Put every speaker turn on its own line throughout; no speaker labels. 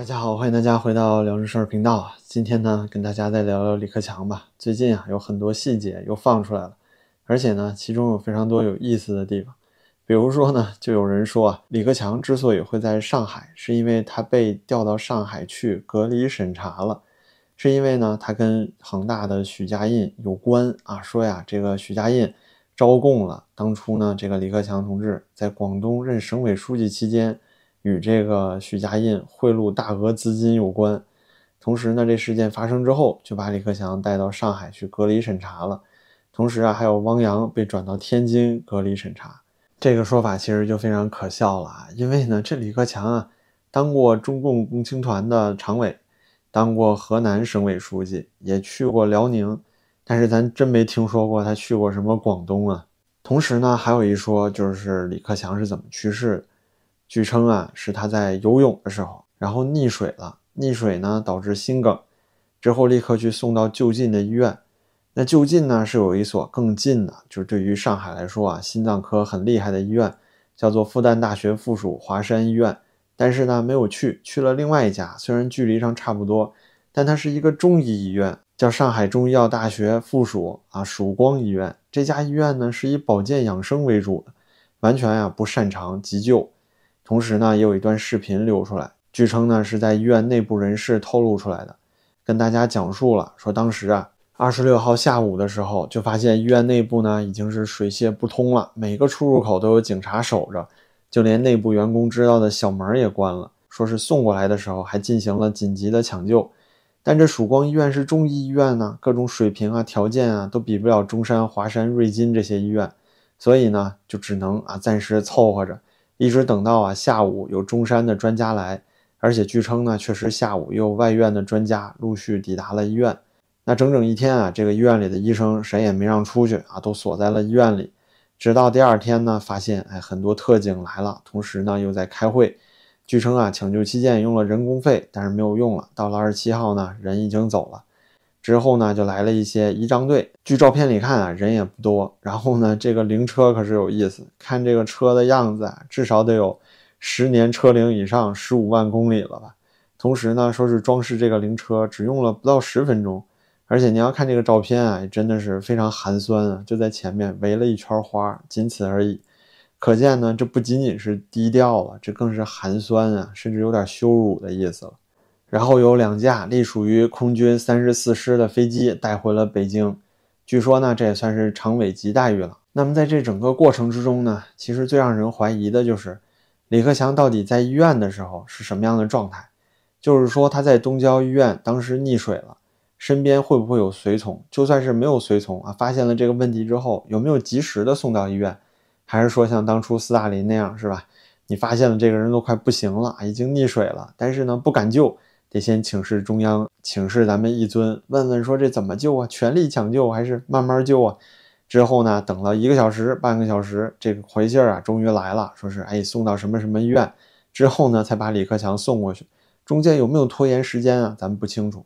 大家好，欢迎大家回到聊正事儿频道。今天呢，跟大家再聊聊李克强吧。最近啊，有很多细节又放出来了，而且呢，其中有非常多有意思的地方。比如说呢，就有人说啊，李克强之所以会在上海，是因为他被调到上海去隔离审查了，是因为呢，他跟恒大的许家印有关啊。说呀，这个许家印招供了，当初呢，这个李克强同志在广东任省委书记期间。与这个许家印贿赂大额资金有关，同时呢，这事件发生之后，就把李克强带到上海去隔离审查了。同时啊，还有汪洋被转到天津隔离审查。这个说法其实就非常可笑了啊！因为呢，这李克强啊，当过中共共青团的常委，当过河南省委书记，也去过辽宁，但是咱真没听说过他去过什么广东啊。同时呢，还有一说就是李克强是怎么去世的？据称啊，是他在游泳的时候，然后溺水了。溺水呢，导致心梗，之后立刻去送到就近的医院。那就近呢，是有一所更近的，就是对于上海来说啊，心脏科很厉害的医院，叫做复旦大学附属华山医院。但是呢，没有去，去了另外一家，虽然距离上差不多，但它是一个中医医院，叫上海中医药大学附属啊曙光医院。这家医院呢，是以保健养生为主的，完全呀不擅长急救。同时呢，也有一段视频流出来，据称呢是在医院内部人士透露出来的，跟大家讲述了说，当时啊，二十六号下午的时候，就发现医院内部呢已经是水泄不通了，每个出入口都有警察守着，就连内部员工知道的小门也关了。说是送过来的时候还进行了紧急的抢救，但这曙光医院是中医医院呢，各种水平啊、条件啊都比不了中山、华山、瑞金这些医院，所以呢，就只能啊暂时凑合着。一直等到啊下午有中山的专家来，而且据称呢，确实下午又有外院的专家陆续抵达了医院。那整整一天啊，这个医院里的医生谁也没让出去啊，都锁在了医院里。直到第二天呢，发现哎很多特警来了，同时呢又在开会。据称啊，抢救期间用了人工肺，但是没有用了。到了二十七号呢，人已经走了。之后呢，就来了一些仪仗队。据照片里看啊，人也不多。然后呢，这个灵车可是有意思，看这个车的样子啊，至少得有十年车龄以上，十五万公里了吧。同时呢，说是装饰这个灵车只用了不到十分钟，而且你要看这个照片啊，真的是非常寒酸啊，就在前面围了一圈花，仅此而已。可见呢，这不仅仅是低调了，这更是寒酸啊，甚至有点羞辱的意思了。然后有两架隶属于空军三十四师的飞机带回了北京，据说呢，这也算是常委级待遇了。那么在这整个过程之中呢，其实最让人怀疑的就是李克强到底在医院的时候是什么样的状态？就是说他在东郊医院当时溺水了，身边会不会有随从？就算是没有随从啊，发现了这个问题之后，有没有及时的送到医院？还是说像当初斯大林那样，是吧？你发现了这个人都快不行了，已经溺水了，但是呢不敢救。得先请示中央，请示咱们一尊，问问说这怎么救啊？全力抢救还是慢慢救啊？之后呢，等了一个小时、半个小时，这个回信儿啊，终于来了，说是哎送到什么什么医院，之后呢，才把李克强送过去。中间有没有拖延时间啊？咱们不清楚。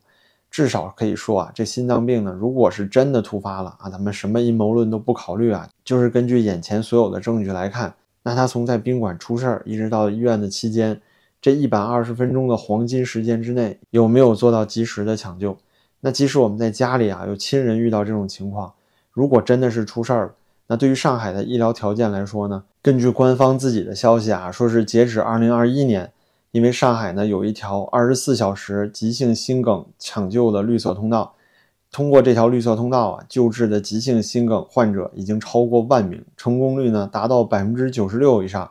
至少可以说啊，这心脏病呢，如果是真的突发了啊，咱们什么阴谋论都不考虑啊，就是根据眼前所有的证据来看，那他从在宾馆出事儿一直到医院的期间。这一百二十分钟的黄金时间之内，有没有做到及时的抢救？那即使我们在家里啊，有亲人遇到这种情况，如果真的是出事儿了，那对于上海的医疗条件来说呢？根据官方自己的消息啊，说是截止二零二一年，因为上海呢有一条二十四小时急性心梗抢救的绿色通道，通过这条绿色通道啊，救治的急性心梗患者已经超过万名，成功率呢达到百分之九十六以上。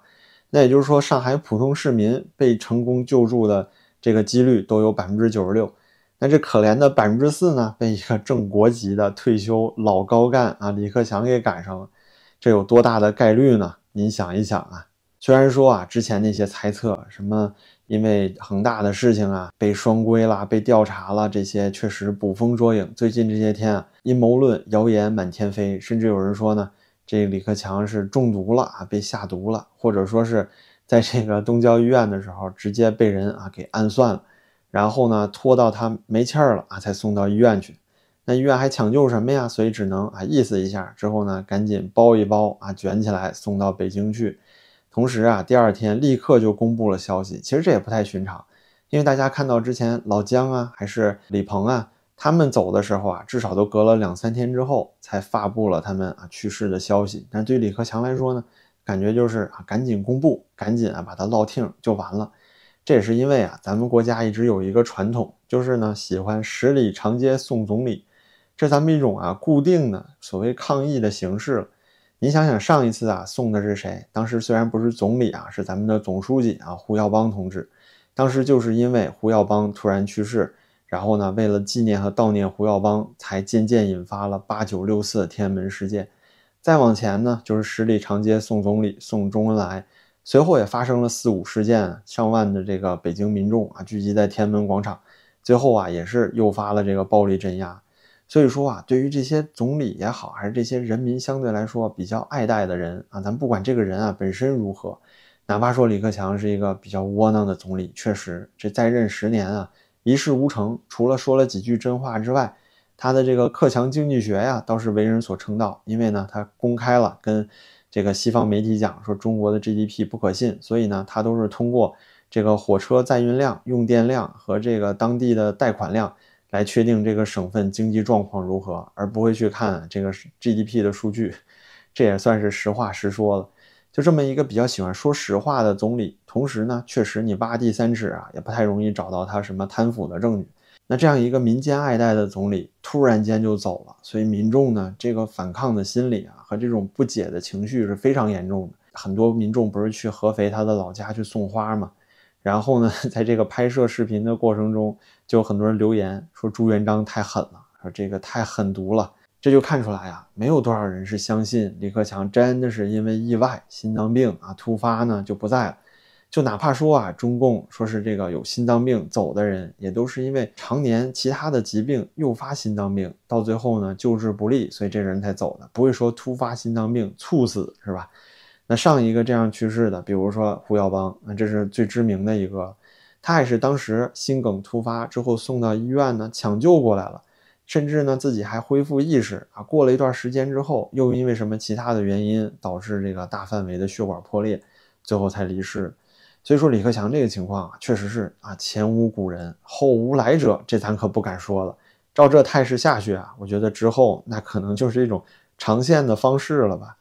那也就是说，上海普通市民被成功救助的这个几率都有百分之九十六。那这可怜的百分之四呢，被一个正国级的退休老高干啊李克强给赶上了，这有多大的概率呢？您想一想啊。虽然说啊，之前那些猜测，什么因为恒大的事情啊被双规啦、被调查了，这些确实捕风捉影。最近这些天啊，阴谋论、谣言满天飞，甚至有人说呢。这李克强是中毒了啊，被下毒了，或者说是在这个东郊医院的时候，直接被人啊给暗算了，然后呢拖到他没气儿了啊，才送到医院去。那医院还抢救什么呀？所以只能啊意思一下，之后呢赶紧包一包啊，卷起来送到北京去。同时啊，第二天立刻就公布了消息，其实这也不太寻常，因为大家看到之前老姜啊，还是李鹏啊，他们走的时候啊，至少都隔了两三天之后才发布了他们啊去世的消息。但对李克强来说呢，感觉就是啊，赶紧公布，赶紧啊把他落听就完了。这也是因为啊，咱们国家一直有一个传统，就是呢喜欢十里长街送总理，这咱们一种啊固定的所谓抗议的形式。你想想上一次啊送的是谁？当时虽然不是总理啊，是咱们的总书记啊胡耀邦同志。当时就是因为胡耀邦突然去世，然后呢，为了纪念和悼念胡耀邦，才渐渐引发了八九六四天安门事件。再往前呢，就是十里长街送总理，送周恩来。随后也发生了四五事件，上万的这个北京民众啊聚集在天安门广场，最后啊也是诱发了这个暴力镇压。所以说啊，对于这些总理也好，还是这些人民相对来说比较爱戴的人啊，咱不管这个人啊本身如何。哪怕说李克强是一个比较窝囊的总理，确实这在任十年啊，一事无成，除了说了几句真话之外，他的这个克强经济学呀，倒是为人所称道。因为呢，他公开了跟这个西方媒体讲说中国的 GDP 不可信，所以呢，他都是通过这个火车载运量、用电量和这个当地的贷款量来确定这个省份经济状况如何，而不会去看这个 GDP 的数据。这也算是实话实说了。就这么一个比较喜欢说实话的总理，同时呢，确实你挖地三尺啊，也不太容易找到他什么贪腐的证据。那这样一个民间爱戴的总理，突然间就走了，所以民众呢，这个反抗的心理啊，和这种不解的情绪是非常严重的。很多民众不是去合肥他的老家去送花嘛，然后呢，在这个拍摄视频的过程中，就有很多人留言说朱元璋太狠了，说这个太狠毒了。这就看出来啊，没有多少人是相信李克强真的是因为意外心脏病啊突发呢就不在了。就哪怕说啊，中共说是这个有心脏病走的人，也都是因为常年其他的疾病诱发心脏病，到最后呢救治不利，所以这人才走的，不会说突发心脏病猝死是吧？那上一个这样去世的，比如说胡耀邦，那这是最知名的一个，他也是当时心梗突发之后送到医院呢抢救过来了。甚至呢，自己还恢复意识啊。过了一段时间之后，又因为什么其他的原因导致这个大范围的血管破裂，最后才离世。所以说，李克强这个情况啊，确实是啊，前无古人，后无来者，这咱可不敢说了。照这态势下去啊，我觉得之后那可能就是一种长线的方式了吧。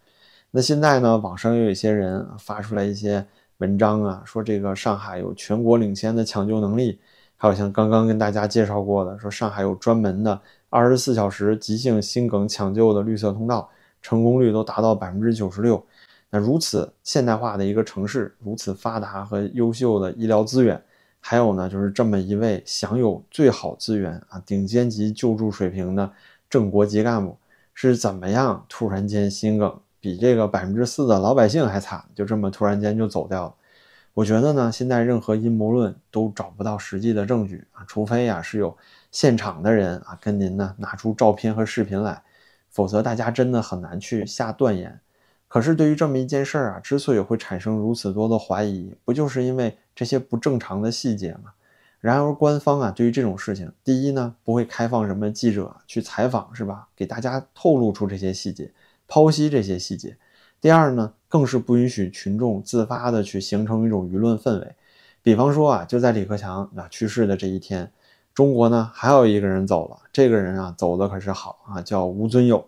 那现在呢，网上又有一些人发出来一些文章啊，说这个上海有全国领先的抢救能力。还有像刚刚跟大家介绍过的，说上海有专门的二十四小时急性心梗抢救的绿色通道，成功率都达到百分之九十六。那如此现代化的一个城市，如此发达和优秀的医疗资源，还有呢，就是这么一位享有最好资源啊、顶尖级救助水平的正国级干部，是怎么样突然间心梗，比这个百分之四的老百姓还惨，就这么突然间就走掉了。我觉得呢，现在任何阴谋论都找不到实际的证据啊，除非呀是有现场的人啊跟您呢拿出照片和视频来，否则大家真的很难去下断言。可是对于这么一件事儿啊，之所以会产生如此多的怀疑，不就是因为这些不正常的细节吗？然而官方啊对于这种事情，第一呢不会开放什么记者去采访是吧？给大家透露出这些细节，剖析这些细节。第二呢，更是不允许群众自发的去形成一种舆论氛围。比方说啊，就在李克强啊去世的这一天，中国呢还有一个人走了。这个人啊走的可是好啊，叫吴尊友。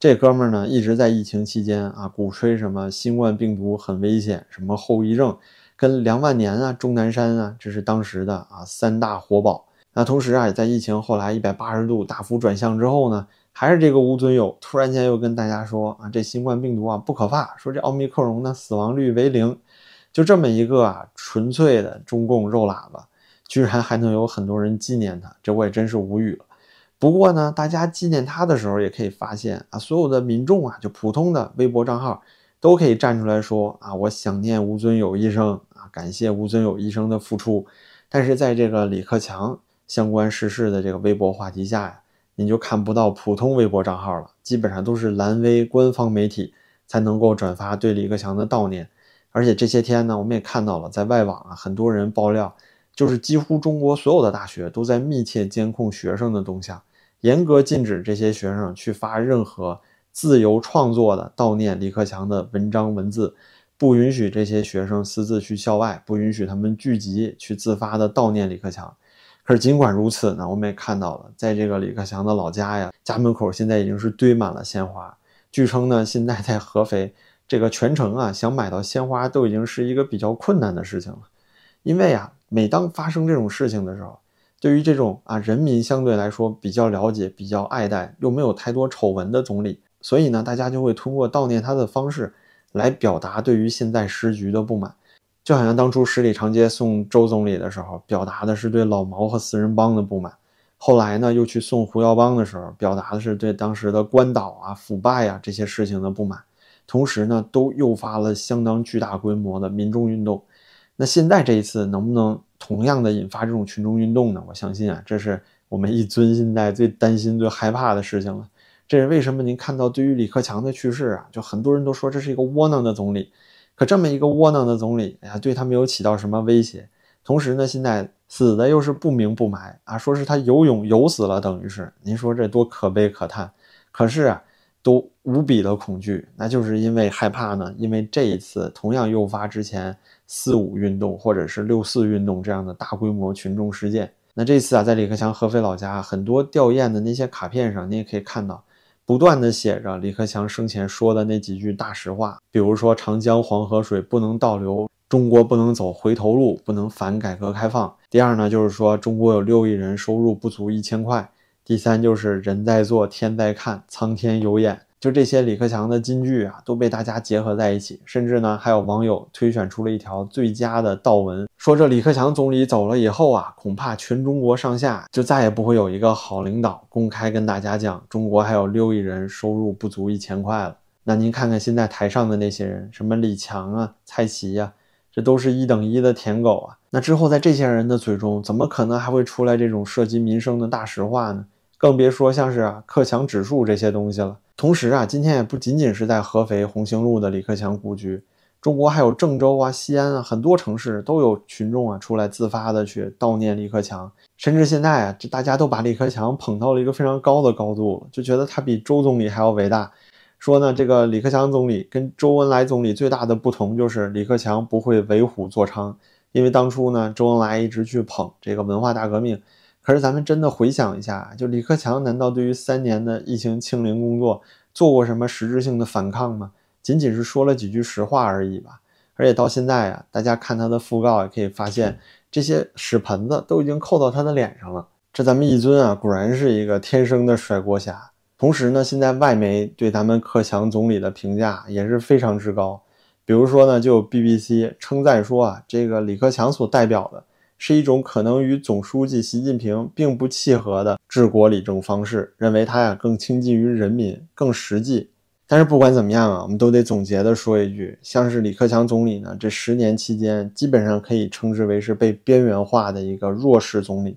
这哥们儿呢一直在疫情期间啊鼓吹什么新冠病毒很危险，什么后遗症，跟梁万年啊、钟南山啊，这是当时的啊三大活宝。那同时啊，在疫情后来一百八十度大幅转向之后呢。还是这个吴尊友突然间又跟大家说啊，这新冠病毒啊不可怕，说这奥密克戎呢死亡率为零，就这么一个啊纯粹的中共肉喇叭，居然还能有很多人纪念他，这我也真是无语了。不过呢，大家纪念他的时候也可以发现啊，所有的民众啊，就普通的微博账号都可以站出来说啊，我想念吴尊友医生啊，感谢吴尊友医生的付出。但是在这个李克强相关逝世的这个微博话题下呀。你就看不到普通微博账号了，基本上都是蓝微官方媒体才能够转发对李克强的悼念。而且这些天呢，我们也看到了，在外网啊，很多人爆料，就是几乎中国所有的大学都在密切监控学生的动向，严格禁止这些学生去发任何自由创作的悼念李克强的文章文字，不允许这些学生私自去校外，不允许他们聚集去自发的悼念李克强。可是尽管如此呢，我们也看到了，在这个李克强的老家呀，家门口现在已经是堆满了鲜花。据称呢，现在在合肥这个全城啊，想买到鲜花都已经是一个比较困难的事情了。因为啊，每当发生这种事情的时候，对于这种啊人民相对来说比较了解、比较爱戴又没有太多丑闻的总理，所以呢，大家就会通过悼念他的方式来表达对于现在时局的不满。就好像当初十里长街送周总理的时候，表达的是对老毛和四人帮的不满。后来呢，又去送胡耀邦的时候，表达的是对当时的官倒啊、腐败啊这些事情的不满，同时呢，都诱发了相当巨大规模的民众运动。那现在这一次能不能同样的引发这种群众运动呢？我相信啊，这是我们一尊现在最担心、最害怕的事情了。这是为什么？您看到对于李克强的去世啊，就很多人都说这是一个窝囊的总理。可这么一个窝囊的总理，哎呀，对他没有起到什么威胁。同时呢，现在。死的又是不明不白啊，说是他游泳游死了，等于是您说这多可悲可叹。可是啊，都无比的恐惧，那就是因为害怕呢，因为这一次同样诱发之前四五运动或者是六四运动这样的大规模群众事件。那这次啊，在李克强合肥老家，很多吊唁的那些卡片上，你也可以看到，不断的写着李克强生前说的那几句大实话，比如说长江黄河水不能倒流。中国不能走回头路，不能反改革开放。第二呢，就是说中国有六亿人收入不足一千块。第三就是人在做，天在看，苍天有眼。就这些李克强的金句啊，都被大家结合在一起。甚至呢，还有网友推选出了一条最佳的悼文，说这李克强总理走了以后啊，恐怕全中国上下就再也不会有一个好领导公开跟大家讲中国还有六亿人收入不足一千块了。那您看看现在台上的那些人，什么李强啊、蔡奇呀。这都是一等一的舔狗啊！那之后在这些人的嘴中，怎么可能还会出来这种涉及民生的大实话呢？更别说像是啊克强指数这些东西了。同时啊，今天也不仅仅是在合肥红星路的李克强故居，中国还有郑州啊、西安啊，很多城市都有群众啊出来自发的去悼念李克强。甚至现在啊，这大家都把李克强捧到了一个非常高的高度，就觉得他比周总理还要伟大。说呢，这个李克强总理跟周恩来总理最大的不同就是李克强不会为虎作伥，因为当初呢，周恩来一直去捧这个文化大革命，可是咱们真的回想一下，就李克强难道对于三年的疫情清零工作做过什么实质性的反抗吗？仅仅是说了几句实话而已吧。而且到现在啊，大家看他的讣告也可以发现，这些屎盆子都已经扣到他的脸上了。这咱们一尊啊，果然是一个天生的甩锅侠。同时呢，现在外媒对咱们克强总理的评价也是非常之高。比如说呢，就 BBC 称赞说啊，这个李克强所代表的是一种可能与总书记习近平并不契合的治国理政方式，认为他呀更亲近于人民，更实际。但是不管怎么样啊，我们都得总结的说一句，像是李克强总理呢，这十年期间基本上可以称之为是被边缘化的一个弱势总理。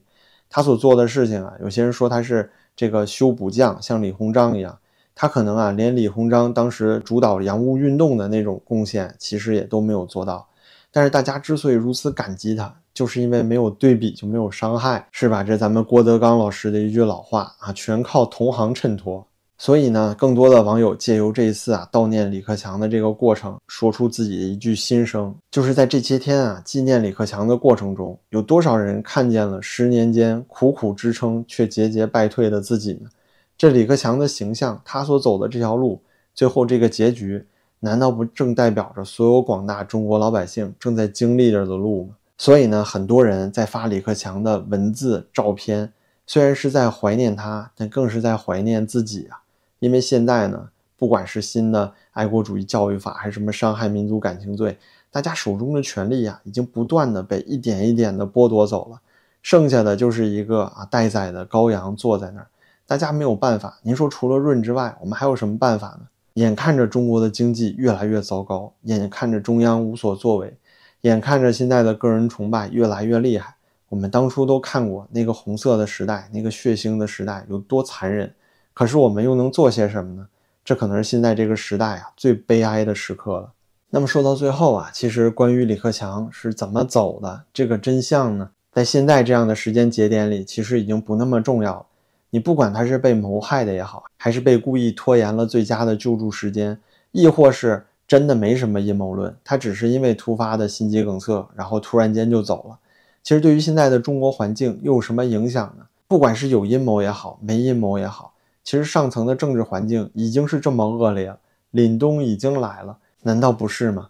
他所做的事情啊，有些人说他是。这个修补匠像李鸿章一样，他可能啊，连李鸿章当时主导洋务运动的那种贡献，其实也都没有做到。但是大家之所以如此感激他，就是因为没有对比就没有伤害，是吧？这咱们郭德纲老师的一句老话啊，全靠同行衬托。所以呢，更多的网友借由这一次啊悼念李克强的这个过程，说出自己的一句心声，就是在这些天啊纪念李克强的过程中，有多少人看见了十年间苦苦支撑却节节败退的自己呢？这李克强的形象，他所走的这条路，最后这个结局，难道不正代表着所有广大中国老百姓正在经历着的路吗？所以呢，很多人在发李克强的文字、照片，虽然是在怀念他，但更是在怀念自己啊。因为现在呢，不管是新的爱国主义教育法，还是什么伤害民族感情罪，大家手中的权利呀，已经不断的被一点一点的剥夺走了，剩下的就是一个啊待宰的羔羊坐在那儿，大家没有办法。您说除了润之外，我们还有什么办法呢？眼看着中国的经济越来越糟糕，眼看着中央无所作为，眼看着现在的个人崇拜越来越厉害，我们当初都看过那个红色的时代，那个血腥的时代有多残忍。可是我们又能做些什么呢？这可能是现在这个时代啊最悲哀的时刻了。那么说到最后啊，其实关于李克强是怎么走的这个真相呢，在现在这样的时间节点里，其实已经不那么重要了。你不管他是被谋害的也好，还是被故意拖延了最佳的救助时间，亦或是真的没什么阴谋论，他只是因为突发的心肌梗塞，然后突然间就走了。其实对于现在的中国环境又有什么影响呢？不管是有阴谋也好，没阴谋也好，其实上层的政治环境已经是这么恶劣了，凛冬已经来了，难道不是吗？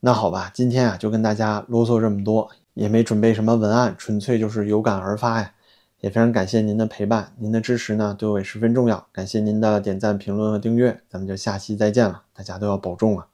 那好吧，今天啊就跟大家啰嗦这么多，也没准备什么文案，纯粹就是有感而发呀。也非常感谢您的陪伴，您的支持呢对我也十分重要。感谢您的点赞、评论和订阅，咱们就下期再见了，大家都要保重啊！